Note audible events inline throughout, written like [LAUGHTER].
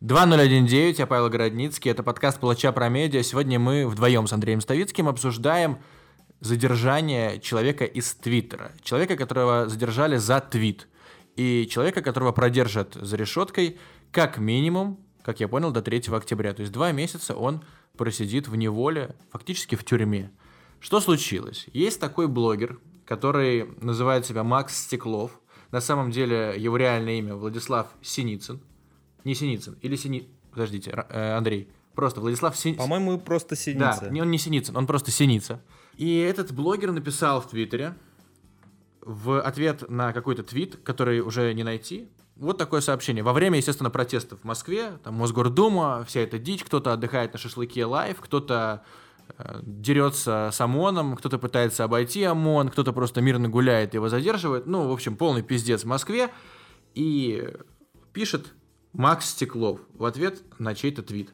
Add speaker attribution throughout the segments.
Speaker 1: 2019, я Павел Городницкий, это подкаст «Палача про медиа». Сегодня мы вдвоем с Андреем Ставицким обсуждаем задержание человека из Твиттера. Человека, которого задержали за твит. И человека, которого продержат за решеткой как минимум, как я понял, до 3 октября. То есть два месяца он просидит в неволе, фактически в тюрьме. Что случилось? Есть такой блогер, который называет себя Макс Стеклов. На самом деле его реальное имя Владислав Синицын. Не Синицын, или Сини... Подождите, э, Андрей. Просто Владислав Синицын.
Speaker 2: По-моему, просто Синица.
Speaker 1: Да, он не Синицын, он просто Синица. И этот блогер написал в Твиттере в ответ на какой-то твит, который уже не найти, вот такое сообщение. Во время, естественно, протестов в Москве, там Мосгордума, вся эта дичь, кто-то отдыхает на шашлыке live, кто-то э, дерется с ОМОНом, кто-то пытается обойти ОМОН, кто-то просто мирно гуляет, его задерживает. Ну, в общем, полный пиздец в Москве. И пишет Макс Стеклов в ответ на чей-то твит.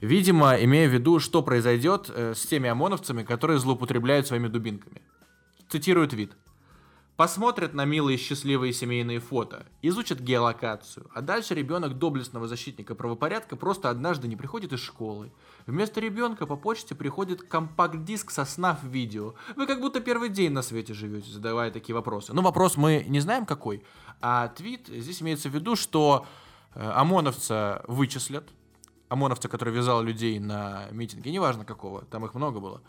Speaker 1: Видимо, имея в виду, что произойдет э, с теми ОМОНовцами, которые злоупотребляют своими дубинками. Цитирую твит. Посмотрят на милые счастливые семейные фото, изучат геолокацию, а дальше ребенок доблестного защитника правопорядка просто однажды не приходит из школы. Вместо ребенка по почте приходит компакт-диск со снав видео. Вы как будто первый день на свете живете, задавая такие вопросы. Ну, вопрос мы не знаем какой, а твит здесь имеется в виду, что ОМОНовца вычислят, ОМОНовца, который вязал людей на митинге, неважно какого, там их много было,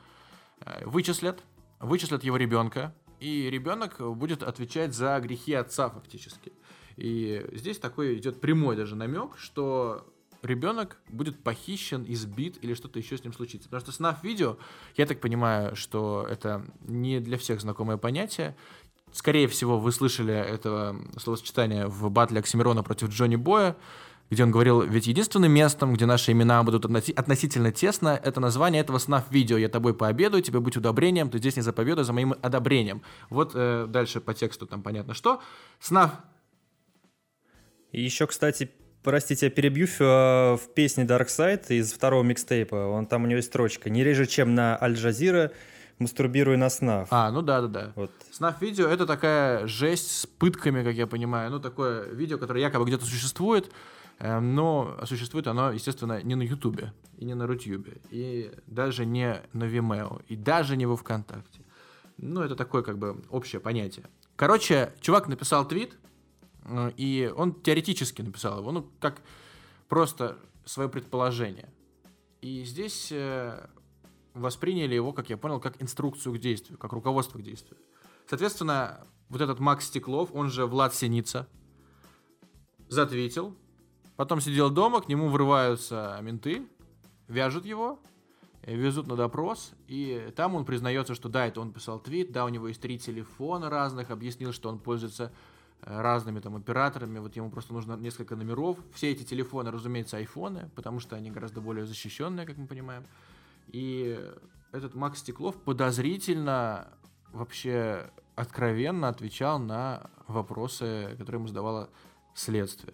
Speaker 1: э, вычислят, вычислят его ребенка, и ребенок будет отвечать за грехи отца фактически. И здесь такой идет прямой даже намек, что ребенок будет похищен, избит или что-то еще с ним случится. Потому что снав видео, я так понимаю, что это не для всех знакомое понятие. Скорее всего, вы слышали этого словосочетания в батле Оксимирона против Джонни Боя где он говорил, ведь единственным местом, где наши имена будут относительно тесно, это название этого сна в видео. Я тобой пообедаю, тебе быть удобрением, ты здесь не за а за моим одобрением. Вот э, дальше по тексту там понятно что. Снав.
Speaker 2: И еще, кстати, простите, я перебью, в, в песне Dark Side из второго микстейпа, он там у него есть строчка «Не реже, чем на Аль-Джазира, мастурбируя на снав».
Speaker 1: А, ну да-да-да. Вот. Снав видео — это такая жесть с пытками, как я понимаю. Ну, такое видео, которое якобы где-то существует, Эм, но существует оно, естественно, не на Ютубе, и не на Рутюбе, и даже не на Vimeo, и даже не во ВКонтакте. Ну, это такое как бы общее понятие. Короче, чувак написал твит, э, и он теоретически написал его, ну, как просто свое предположение. И здесь э, восприняли его, как я понял, как инструкцию к действию, как руководство к действию. Соответственно, вот этот Макс Стеклов, он же Влад Синица, затвитил, Потом сидел дома, к нему врываются менты, вяжут его, э, везут на допрос, и там он признается, что да, это он писал твит, да, у него есть три телефона разных, объяснил, что он пользуется э, разными там операторами, вот ему просто нужно несколько номеров. Все эти телефоны, разумеется, айфоны, потому что они гораздо более защищенные, как мы понимаем. И этот Макс Стеклов подозрительно, вообще откровенно отвечал на вопросы, которые ему задавало следствие.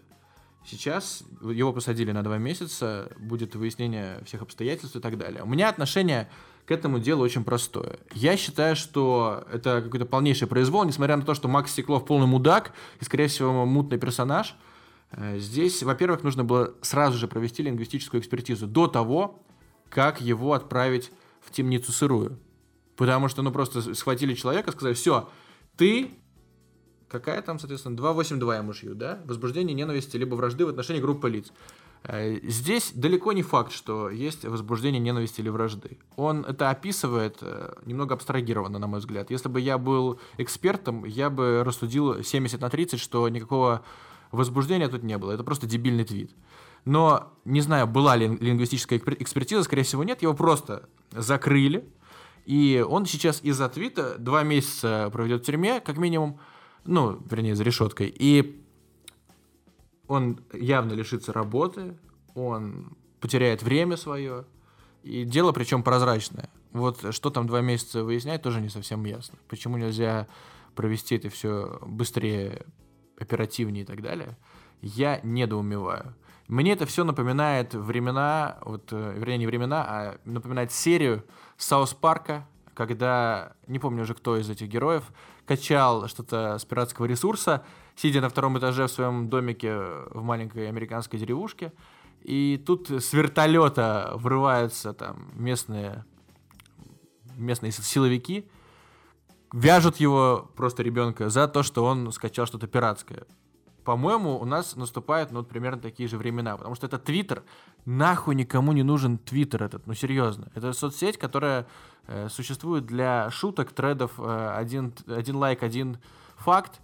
Speaker 1: Сейчас его посадили на два месяца, будет выяснение всех обстоятельств и так далее. У меня отношение к этому делу очень простое. Я считаю, что это какой-то полнейший произвол, несмотря на то, что Макс Стеклов полный мудак и, скорее всего, мутный персонаж. Э, здесь, во-первых, нужно было сразу же провести лингвистическую экспертизу до того, как его отправить в темницу сырую. Потому что, ну, просто схватили человека, сказали, все, ты какая там, соответственно, 282 ему шьют, да? Возбуждение ненависти либо вражды в отношении группы лиц. Э, здесь далеко не факт, что есть возбуждение ненависти или вражды. Он это описывает э, немного абстрагированно, на мой взгляд. Если бы я был экспертом, я бы рассудил 70 на 30, что никакого возбуждения тут не было. Это просто дебильный твит. Но не знаю, была ли лингвистическая экспертиза, скорее всего нет. Его просто закрыли. И он сейчас из-за твита два месяца проведет в тюрьме, как минимум ну, вернее, за решеткой. И он явно лишится работы, он потеряет время свое, и дело причем прозрачное. Вот что там два месяца выяснять, тоже не совсем ясно. Почему нельзя провести это все быстрее, оперативнее и так далее, я недоумеваю. Мне это все напоминает времена, вот, э, вернее, не времена, а напоминает серию Саус Парка, когда, не помню уже кто из этих героев, качал что-то с пиратского ресурса, сидя на втором этаже в своем домике в маленькой американской деревушке, И тут с вертолета врываются там местные, местные силовики, вяжут его, просто ребенка, за то, что он скачал что-то пиратское. По-моему, у нас наступают, ну, примерно такие же времена, потому что это Твиттер. Нахуй никому не нужен Твиттер этот, ну, серьезно. Это соцсеть, которая э, существует для шуток, тредов, э, один, один лайк, один факт,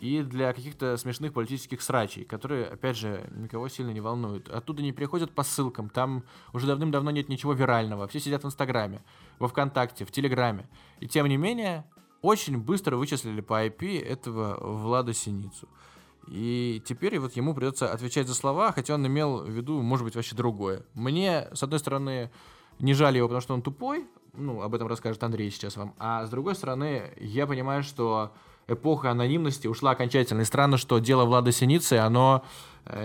Speaker 1: и для каких-то смешных политических срачей, которые, опять же, никого сильно не волнуют. Оттуда не приходят по ссылкам, там уже давным-давно нет ничего вирального. Все сидят в Инстаграме, во Вконтакте, в Телеграме. И тем не менее, очень быстро вычислили по IP этого Влада Синицу. И теперь вот ему придется отвечать за слова, хотя он имел в виду, может быть, вообще другое. Мне, с одной стороны, не жаль его, потому что он тупой, ну, об этом расскажет Андрей сейчас вам, а с другой стороны, я понимаю, что эпоха анонимности ушла окончательно. И странно, что дело Влада Синицы, оно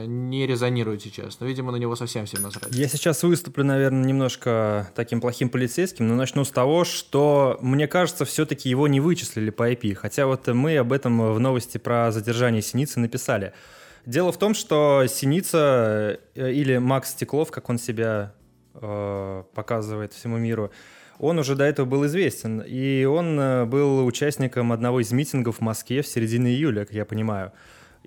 Speaker 1: не резонирует сейчас. Но, видимо, на него совсем всем насрать.
Speaker 2: Я сейчас выступлю, наверное, немножко таким плохим полицейским, но начну с того, что, мне кажется, все-таки его не вычислили по IP. Хотя вот мы об этом в новости про задержание Синицы написали. Дело в том, что Синица э, или Макс Стеклов, как он себя э, показывает всему миру, он уже до этого был известен, и он э, был участником одного из митингов в Москве в середине июля, как я понимаю.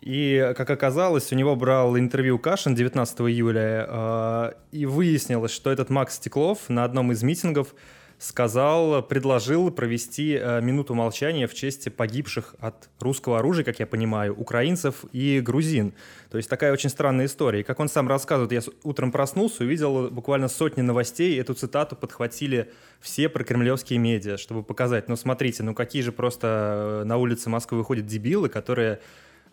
Speaker 2: И, как оказалось, у него брал интервью Кашин 19 июля, э, и выяснилось, что этот Макс Стеклов на одном из митингов сказал, предложил провести э, минуту молчания в честь погибших от русского оружия, как я понимаю, украинцев и грузин. То есть такая очень странная история. И как он сам рассказывает, я утром проснулся, увидел буквально сотни новостей, эту цитату подхватили все прокремлевские медиа, чтобы показать, ну смотрите, ну какие же просто э, на улице Москвы выходят дебилы, которые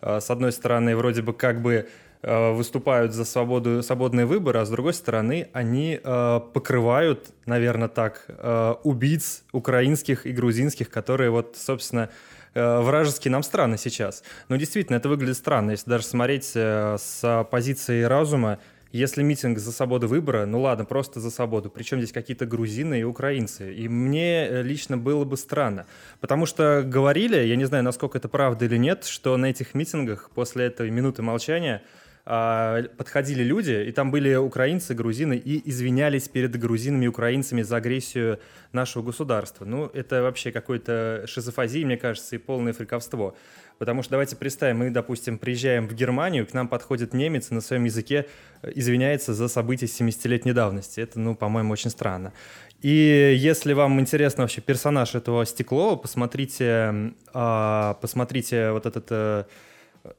Speaker 2: с одной стороны, вроде бы как бы Э, выступают за свободу, свободные выборы, а с другой стороны они э, покрывают, наверное, так, э, убийц украинских и грузинских, которые вот, собственно, э, вражеские нам страны сейчас. Но действительно, это выглядит странно, если даже смотреть э, с позиции разума, если митинг за свободу выбора, ну ладно, просто за свободу. Причем здесь какие-то грузины и украинцы. И мне э, лично было бы странно. Потому что говорили, я не знаю, насколько это правда или нет, что на этих митингах после этой минуты молчания подходили люди, и там были украинцы, грузины, и извинялись перед грузинами и украинцами за агрессию нашего государства. Ну, это вообще какой-то шизофазия, мне кажется, и полное фриковство. Потому что давайте представим, мы, допустим, приезжаем в Германию, к нам подходит немец на своем языке э, извиняется за события 70-летней давности. Это, ну, по-моему, очень странно. И если вам интересно вообще персонаж этого Стеклова, посмотрите, а, посмотрите вот этот э,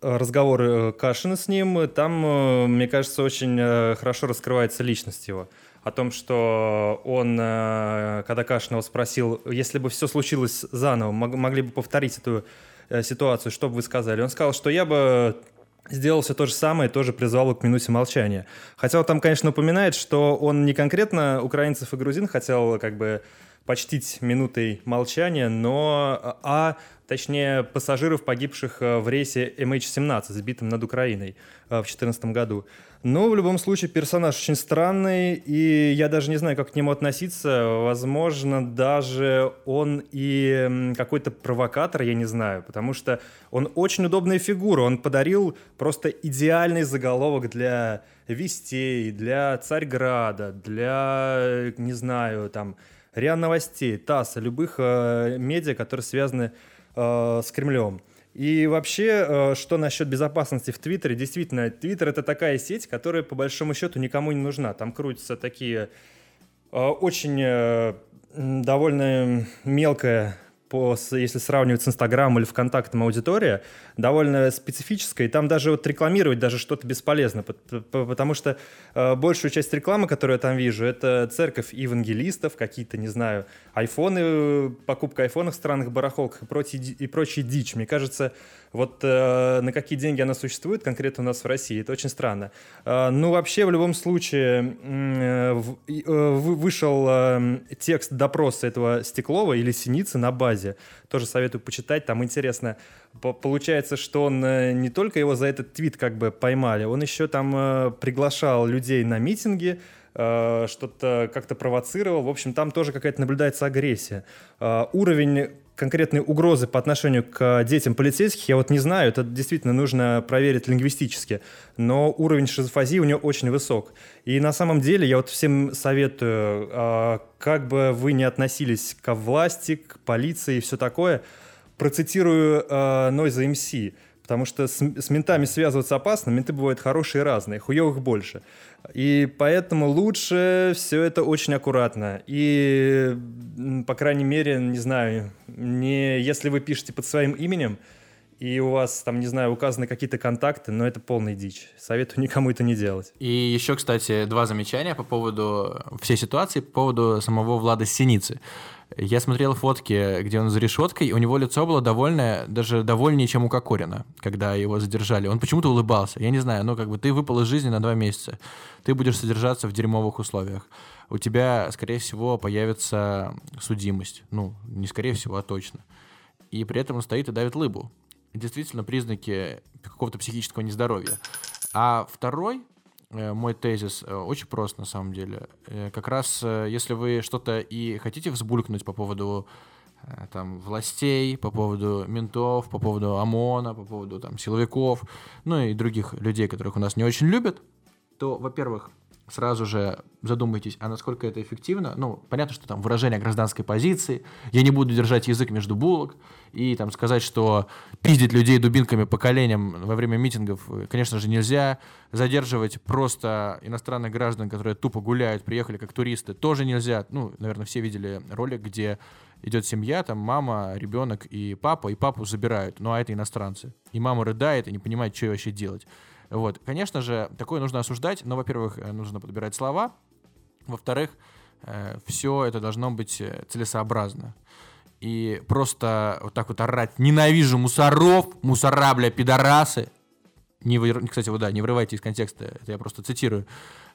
Speaker 2: разговор э, Кашина с ним, там, э, мне кажется, очень э, хорошо раскрывается личность его. О том, что он, когда Кашин его спросил, если бы все случилось заново, могли бы повторить эту ситуацию, что бы вы сказали? Он сказал, что я бы сделал все то же самое, тоже призвал к минуте молчания. Хотя он там, конечно, упоминает, что он не конкретно украинцев и грузин хотел как бы почтить минутой молчания, но а точнее пассажиров, погибших э, в рейсе MH17, сбитым над Украиной э, в 2014 году. Но в любом случае персонаж очень странный, и я даже не знаю, как к нему относиться. Возможно, даже он и какой-то провокатор, я не знаю, потому что он очень удобная фигура. Он подарил просто идеальный заголовок для Вестей, для Царьграда, для, не знаю, там, РИА Новостей, ТАСС, любых э, медиа, которые связаны э, с Кремлем. И вообще, э, что насчет безопасности в Твиттере? Действительно, Твиттер это такая сеть, которая по большому счету никому не нужна. Там крутятся такие э, очень э, довольно мелкая по, если сравнивать с Инстаграмом или ВКонтактом аудитория, довольно специфическая, и там даже вот рекламировать даже что-то бесполезно, потому что э, большую часть рекламы, которую я там вижу, это церковь евангелистов, какие-то, не знаю, айфоны, покупка айфонов в странных барахолках и, прочие, и прочие дичь. Мне кажется, вот э, на какие деньги она существует конкретно у нас в России, это очень странно. Э, ну, вообще, в любом случае, э, в, э, вышел э, текст допроса этого Стеклова или Синицы на базе. Тоже советую почитать, там интересно. Получается, что он э, не только его за этот твит как бы поймали, он еще там э, приглашал людей на митинги, э, что-то как-то провоцировал. В общем, там тоже какая-то наблюдается агрессия. Уровень конкретные угрозы по отношению к детям полицейских, я вот не знаю, это действительно нужно проверить лингвистически, но уровень шизофазии у нее очень высок. И на самом деле я вот всем советую, а, как бы вы ни относились к власти, к полиции и все такое, процитирую Noise MC, потому что с, с ментами связываться опасно, менты бывают хорошие и разные, хуевых больше. И поэтому лучше все это очень аккуратно. И, по крайней мере, не знаю, не если вы пишете под своим именем, и у вас там, не знаю, указаны какие-то контакты, но это полная дичь. Советую никому это не делать.
Speaker 1: И еще, кстати, два замечания по поводу всей ситуации, по поводу самого Влада Синицы. Я смотрел фотки, где он за решеткой, у него лицо было довольное, даже довольнее, чем у Кокорина, когда его задержали. Он почему-то улыбался. Я не знаю, ну как бы ты выпал из жизни на два месяца. Ты будешь содержаться в дерьмовых условиях. У тебя, скорее всего, появится судимость. Ну, не скорее всего, а точно. И при этом он стоит и давит лыбу. Действительно, признаки какого-то психического нездоровья. А второй Э, мой тезис э, очень прост на самом деле. Э, как раз если вы что-то и хотите взбулькнуть по поводу там, властей, по поводу ментов, по поводу ОМОНа, по поводу там, силовиков, ну и других людей, которых у нас не очень любят, то, во-первых, сразу же задумайтесь, а насколько это эффективно. Ну, понятно, что там выражение гражданской позиции, я не буду держать язык между булок и там сказать, что пиздить людей дубинками по коленям во время митингов, конечно же, нельзя. Задерживать просто иностранных граждан, которые тупо гуляют, приехали как туристы, тоже нельзя. Ну, наверное, все видели ролик, где идет семья, там мама, ребенок и папа, и папу забирают, ну а это иностранцы. И мама рыдает и не понимает, что вообще делать. Вот, конечно же, такое нужно осуждать, но, во-первых, э, нужно подбирать слова, во-вторых, э, все это должно быть э, целесообразно. И просто вот так вот орать «ненавижу мусоров, мусора, бля, пидорасы», не вы, кстати, вот да, не вырывайте из контекста, это я просто цитирую,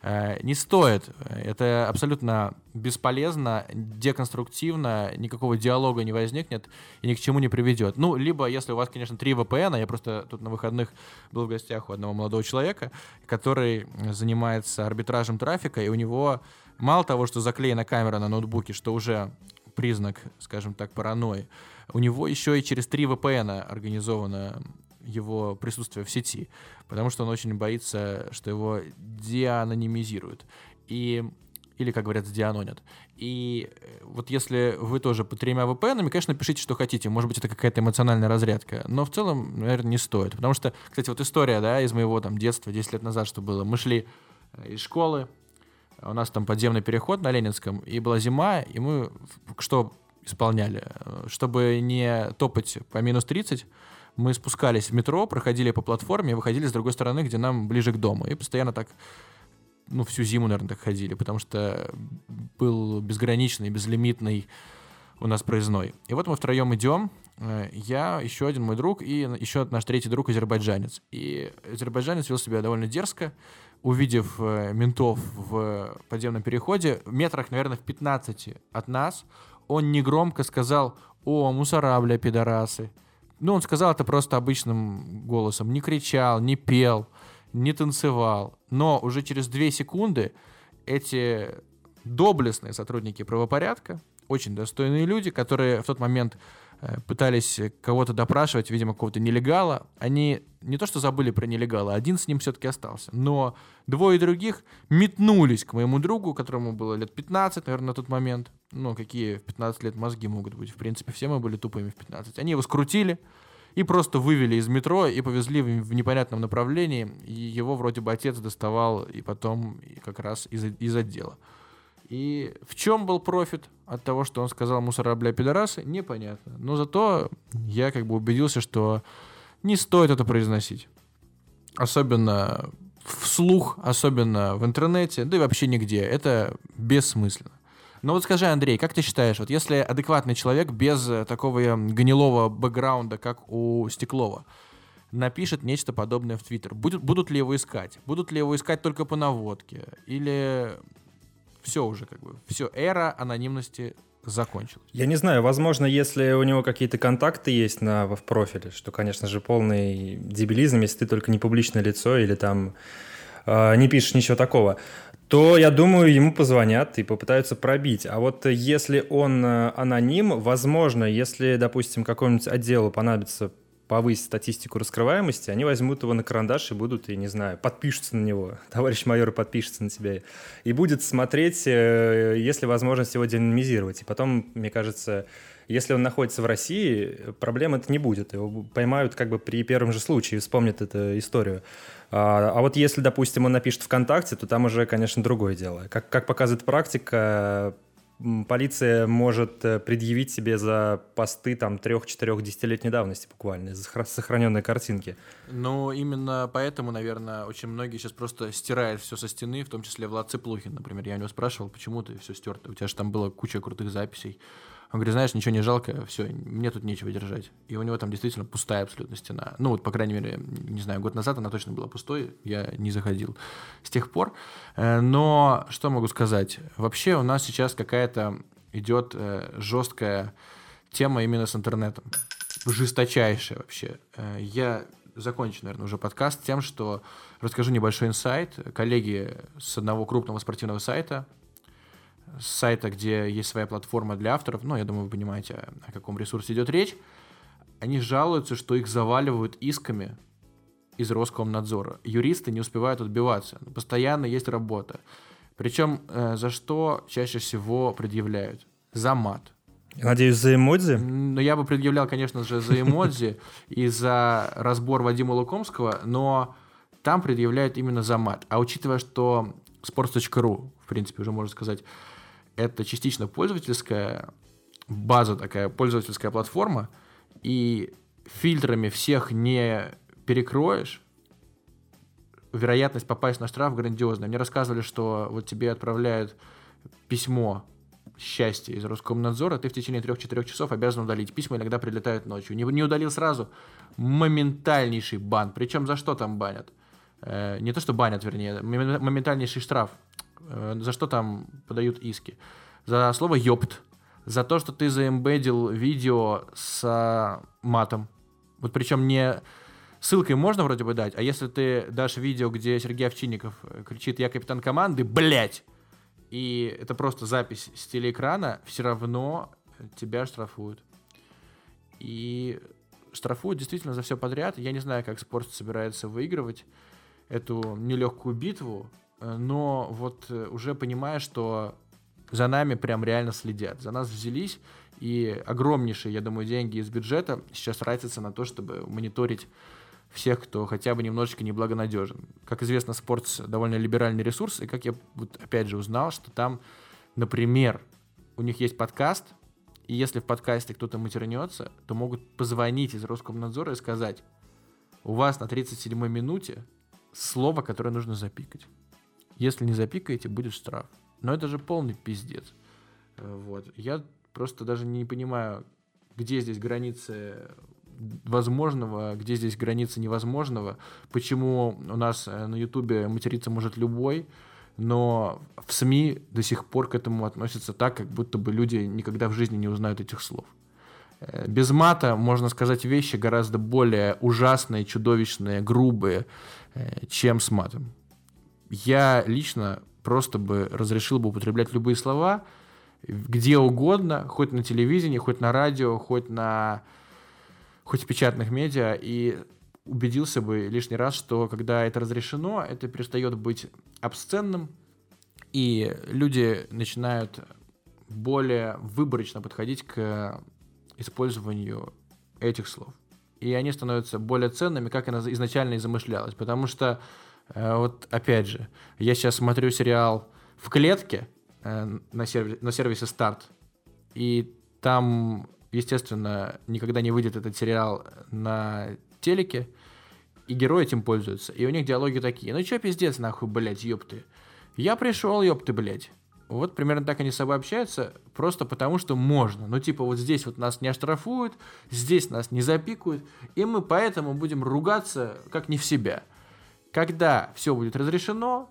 Speaker 1: э, не стоит. Это абсолютно бесполезно, деконструктивно, никакого диалога не возникнет и ни к чему не приведет. Ну, либо, если у вас, конечно, три VPN, я просто тут на выходных был в гостях у одного молодого человека, который занимается арбитражем трафика, и у него мало того, что заклеена камера на ноутбуке, что уже признак, скажем так, паранойи, у него еще и через три VPN организовано его присутствие в сети, потому что он очень боится, что его деанонимизируют. И или, как говорят, сдианонят. И э, вот если вы тоже по тремя VPN, конечно, пишите, что хотите. Может быть, это какая-то эмоциональная разрядка. Но в целом, наверное, не стоит. Потому что, кстати, вот история, да, из моего там детства, 10 лет назад, что было. Мы шли э, из школы, у нас там подземный переход на Ленинском, и была зима, и мы что исполняли? Э, чтобы не топать по минус 30, мы спускались в метро, проходили по платформе, выходили с другой стороны, где нам ближе к дому. И постоянно так, ну, всю зиму, наверное, так ходили, потому что был безграничный, безлимитный у нас проездной. И вот мы втроем идем, э, я, еще один мой друг и еще наш третий друг азербайджанец. И азербайджанец вел себя довольно дерзко, увидев э, ментов в подземном переходе, метрах, наверное, в 15 от нас, он негромко сказал «О, мусора, бля, пидорасы!» Ну, он сказал это просто обычным голосом. Не кричал, не пел, не танцевал. Но уже через две секунды эти доблестные сотрудники правопорядка, очень достойные люди, которые в тот момент пытались кого-то допрашивать, видимо, какого-то нелегала, они не то что забыли про нелегала, один с ним все-таки остался, но двое других метнулись к моему другу, которому было лет 15, наверное, на тот момент. Ну, какие в 15 лет мозги могут быть? В принципе, все мы были тупыми в 15. Они его скрутили и просто вывели из метро и повезли в непонятном направлении. И его вроде бы отец доставал и потом как раз из, из отдела. И в чем был профит от того, что он сказал мусора, бля, пидорасы, непонятно. Но зато я как бы убедился, что не стоит это произносить. Особенно вслух, особенно в интернете, да и вообще нигде. Это бессмысленно. Но вот скажи, Андрей, как ты считаешь, вот если адекватный человек без такого гнилого бэкграунда, как у Стеклова, напишет нечто подобное в Твиттер, будут, будут ли его искать? Будут ли его искать только по наводке? Или все уже как бы, все, эра анонимности закончилась.
Speaker 2: Я не знаю, возможно, если у него какие-то контакты есть на, в профиле, что, конечно же, полный дебилизм, если ты только не публичное лицо или там э, не пишешь ничего такого, то, я думаю, ему позвонят и попытаются пробить. А вот если он э, аноним, возможно, если, допустим, какому-нибудь отделу понадобится повысить статистику раскрываемости, они возьмут его на карандаш и будут, я не знаю, подпишутся на него. [LAUGHS] Товарищ майор подпишется на тебя. И будет смотреть, э, есть ли возможность его деномизировать. И потом, мне кажется, если он находится в России, проблем это не будет. Его поймают как бы при первом же случае, вспомнят эту историю. А, а вот если, допустим, он напишет ВКонтакте, то там уже, конечно, другое дело. Как, как показывает практика, полиция может э, предъявить себе за посты там трех-четырех десятилетней давности буквально, сохраненные картинки.
Speaker 1: Ну, именно поэтому, наверное, очень многие сейчас просто стирают все со стены, в том числе Влад Цыплухин, например. Я у него спрашивал, почему ты все стерто? У тебя же там была куча крутых записей. Он говорит, знаешь, ничего не жалко, все, мне тут нечего держать. И у него там действительно пустая абсолютно стена. Ну, вот, по крайней мере, не знаю, год назад она точно была пустой, я не заходил с тех пор. Э, но что могу сказать? Вообще у нас сейчас какая-то идет э, жесткая тема именно с интернетом. Жесточайшая вообще. Э, я закончу, наверное, уже подкаст тем, что расскажу небольшой инсайт. Коллеги с одного крупного спортивного сайта с сайта, где есть своя платформа для авторов, ну, я думаю, вы понимаете, о каком ресурсе идет речь, они жалуются, что их заваливают исками из Роскомнадзора. Юристы не успевают отбиваться. Постоянно есть работа. Причем э, за что чаще всего предъявляют? За мат.
Speaker 2: Надеюсь, за эмодзи?
Speaker 1: Ну, я бы предъявлял, конечно же, за эмодзи [LAUGHS] и за разбор Вадима Лукомского, но там предъявляют именно за мат. А учитывая, что sports.ru, в принципе, уже можно сказать, это частично пользовательская база такая, пользовательская платформа, и фильтрами всех не перекроешь, вероятность попасть на штраф грандиозная. Мне рассказывали, что вот тебе отправляют письмо счастья из Роскомнадзора, ты в течение трех-четырех часов обязан удалить. Письма иногда прилетают ночью. Не, не удалил сразу, моментальнейший бан. Причем за что там банят? Э, не то, что банят, вернее, моментальнейший штраф. Э, за что там подают иски? За слово «ёпт», за то, что ты заэмбедил видео с матом. Вот причем не ссылкой можно вроде бы дать, а если ты дашь видео, где Сергей Овчинников кричит «Я капитан команды», блять, и это просто запись с телеэкрана, все равно тебя штрафуют. И штрафуют действительно за все подряд. Я не знаю, как спорт собирается выигрывать эту нелегкую битву, Э, но вот э, уже понимая, что за нами прям реально следят, за нас взялись, и огромнейшие, я думаю, деньги из бюджета сейчас тратятся на то, чтобы мониторить всех, кто хотя бы немножечко неблагонадежен. Как известно, спорт довольно либеральный ресурс, и как я вот опять же узнал, что там, например, у них есть подкаст, и если в подкасте кто-то матернется, то могут позвонить из Роскомнадзора и сказать, у вас на 37-й минуте слово, которое нужно запикать. Если не запикаете, будет штраф. Но это же полный пиздец. Э, вот. Я просто даже не понимаю, где здесь границы возможного, где здесь границы невозможного, почему у нас э, на Ютубе материться может любой, но в СМИ до сих пор к этому относятся так, как будто бы люди никогда в жизни не узнают этих слов. Э, без мата можно сказать вещи гораздо более ужасные, чудовищные, грубые, чем с матом я лично просто бы разрешил бы употреблять любые слова где угодно, хоть на телевидении, хоть на радио, хоть на хоть в печатных медиа, и убедился бы лишний раз, что когда это разрешено, это перестает быть обсценным, и люди начинают более выборочно подходить к использованию этих слов. И они становятся более ценными, как изначально и замышлялось. Потому что вот опять же, я сейчас смотрю сериал «В клетке» э, на, сервисе, на сервисе «Старт», и там, естественно, никогда не выйдет этот сериал на телеке, и герои этим пользуются. И у них диалоги такие, ну чё пиздец нахуй, блядь, ёпты. Я пришел, ёпты, блядь. Вот примерно так они с собой общаются, просто потому что можно. Ну, типа, вот здесь вот нас не оштрафуют, здесь нас не запикают, и мы поэтому будем ругаться как не в себя. Когда все будет разрешено,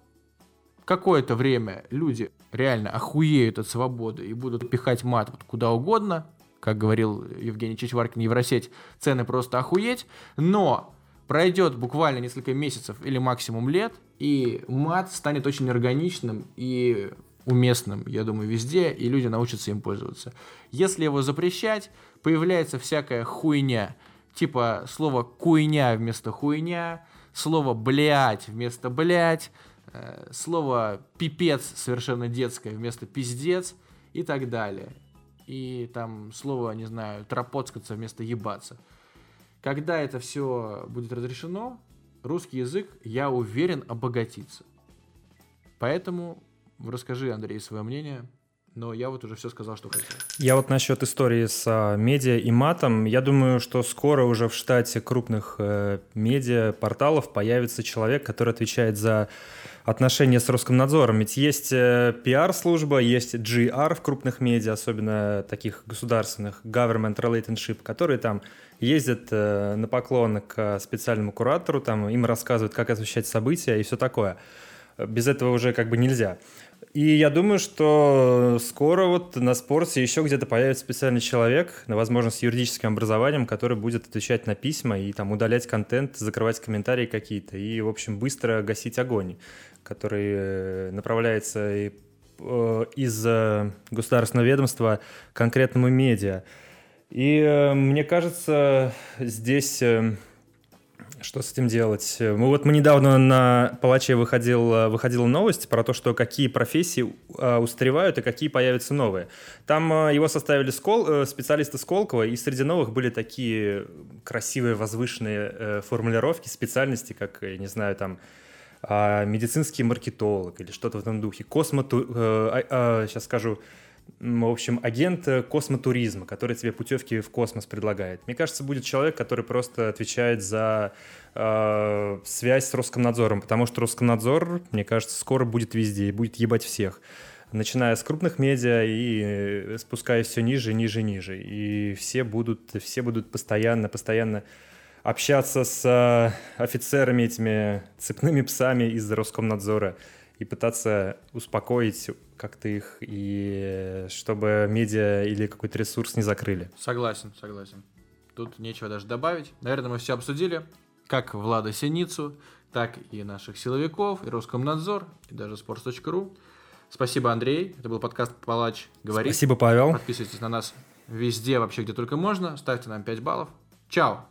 Speaker 1: какое-то время люди реально охуеют от свободы и будут пихать мат вот куда угодно, как говорил Евгений Чичваркин, Евросеть, цены просто охуеть, но пройдет буквально несколько месяцев или максимум лет, и мат станет очень органичным и уместным, я думаю, везде, и люди научатся им пользоваться. Если его запрещать, появляется всякая хуйня, типа слово «куйня» вместо «хуйня», слово «блять» вместо «блять», э, слово «пипец» совершенно детское вместо «пиздец» и так далее. И там слово, не знаю, «тропоцкаться» вместо «ебаться». Когда это все будет разрешено, русский язык, я уверен, обогатится. Поэтому расскажи, Андрей, свое мнение. Но я вот уже все сказал, что хотел.
Speaker 2: Я вот насчет истории с а, медиа и матом. Я думаю, что скоро уже в штате крупных э, медиа порталов появится человек, который отвечает за отношения с Роскомнадзором. Ведь есть э, пиар-служба, есть GR в крупных медиа, особенно таких государственных, government relationship, которые там ездят э, на поклон к специальному куратору, там им рассказывают, как освещать события и все такое. Без этого уже как бы нельзя. И я думаю, что скоро вот на спорте еще где-то появится специальный человек, возможно, с юридическим образованием, который будет отвечать на письма и там удалять контент, закрывать комментарии какие-то и, в общем, быстро гасить огонь, который э, направляется э, из э, государственного ведомства конкретному медиа. И мне кажется, здесь что с этим делать? Мы вот мы недавно на Палаче выходил, выходила новость про то, что какие профессии а, устаревают и какие появятся новые. Там а, его составили Скол, э, специалисты Сколково, и среди новых были такие красивые, возвышенные э, формулировки, специальности, как, я не знаю, там, а, медицинский маркетолог или что-то в этом духе. Космоту... Сейчас скажу в общем, агент э, космотуризма, который тебе путевки в космос предлагает. Мне кажется, будет человек, который просто отвечает за э, связь с Роскомнадзором, потому что Роскомнадзор, мне кажется, скоро будет везде и будет ебать всех. Начиная с крупных медиа и э, спускаясь все ниже, ниже, ниже. И все будут, все будут постоянно, постоянно общаться с э, офицерами, этими цепными псами из Роскомнадзора и пытаться успокоить как-то их, и чтобы медиа или какой-то ресурс не закрыли.
Speaker 1: Согласен, согласен. Тут нечего даже добавить. Наверное, мы все обсудили, как Влада Синицу, так и наших силовиков, и Роскомнадзор, и даже sports.ru. Спасибо, Андрей. Это был подкаст «Палач говорит».
Speaker 2: Спасибо, Павел.
Speaker 1: Подписывайтесь на нас везде, вообще, где только можно. Ставьте нам 5 баллов. Чао!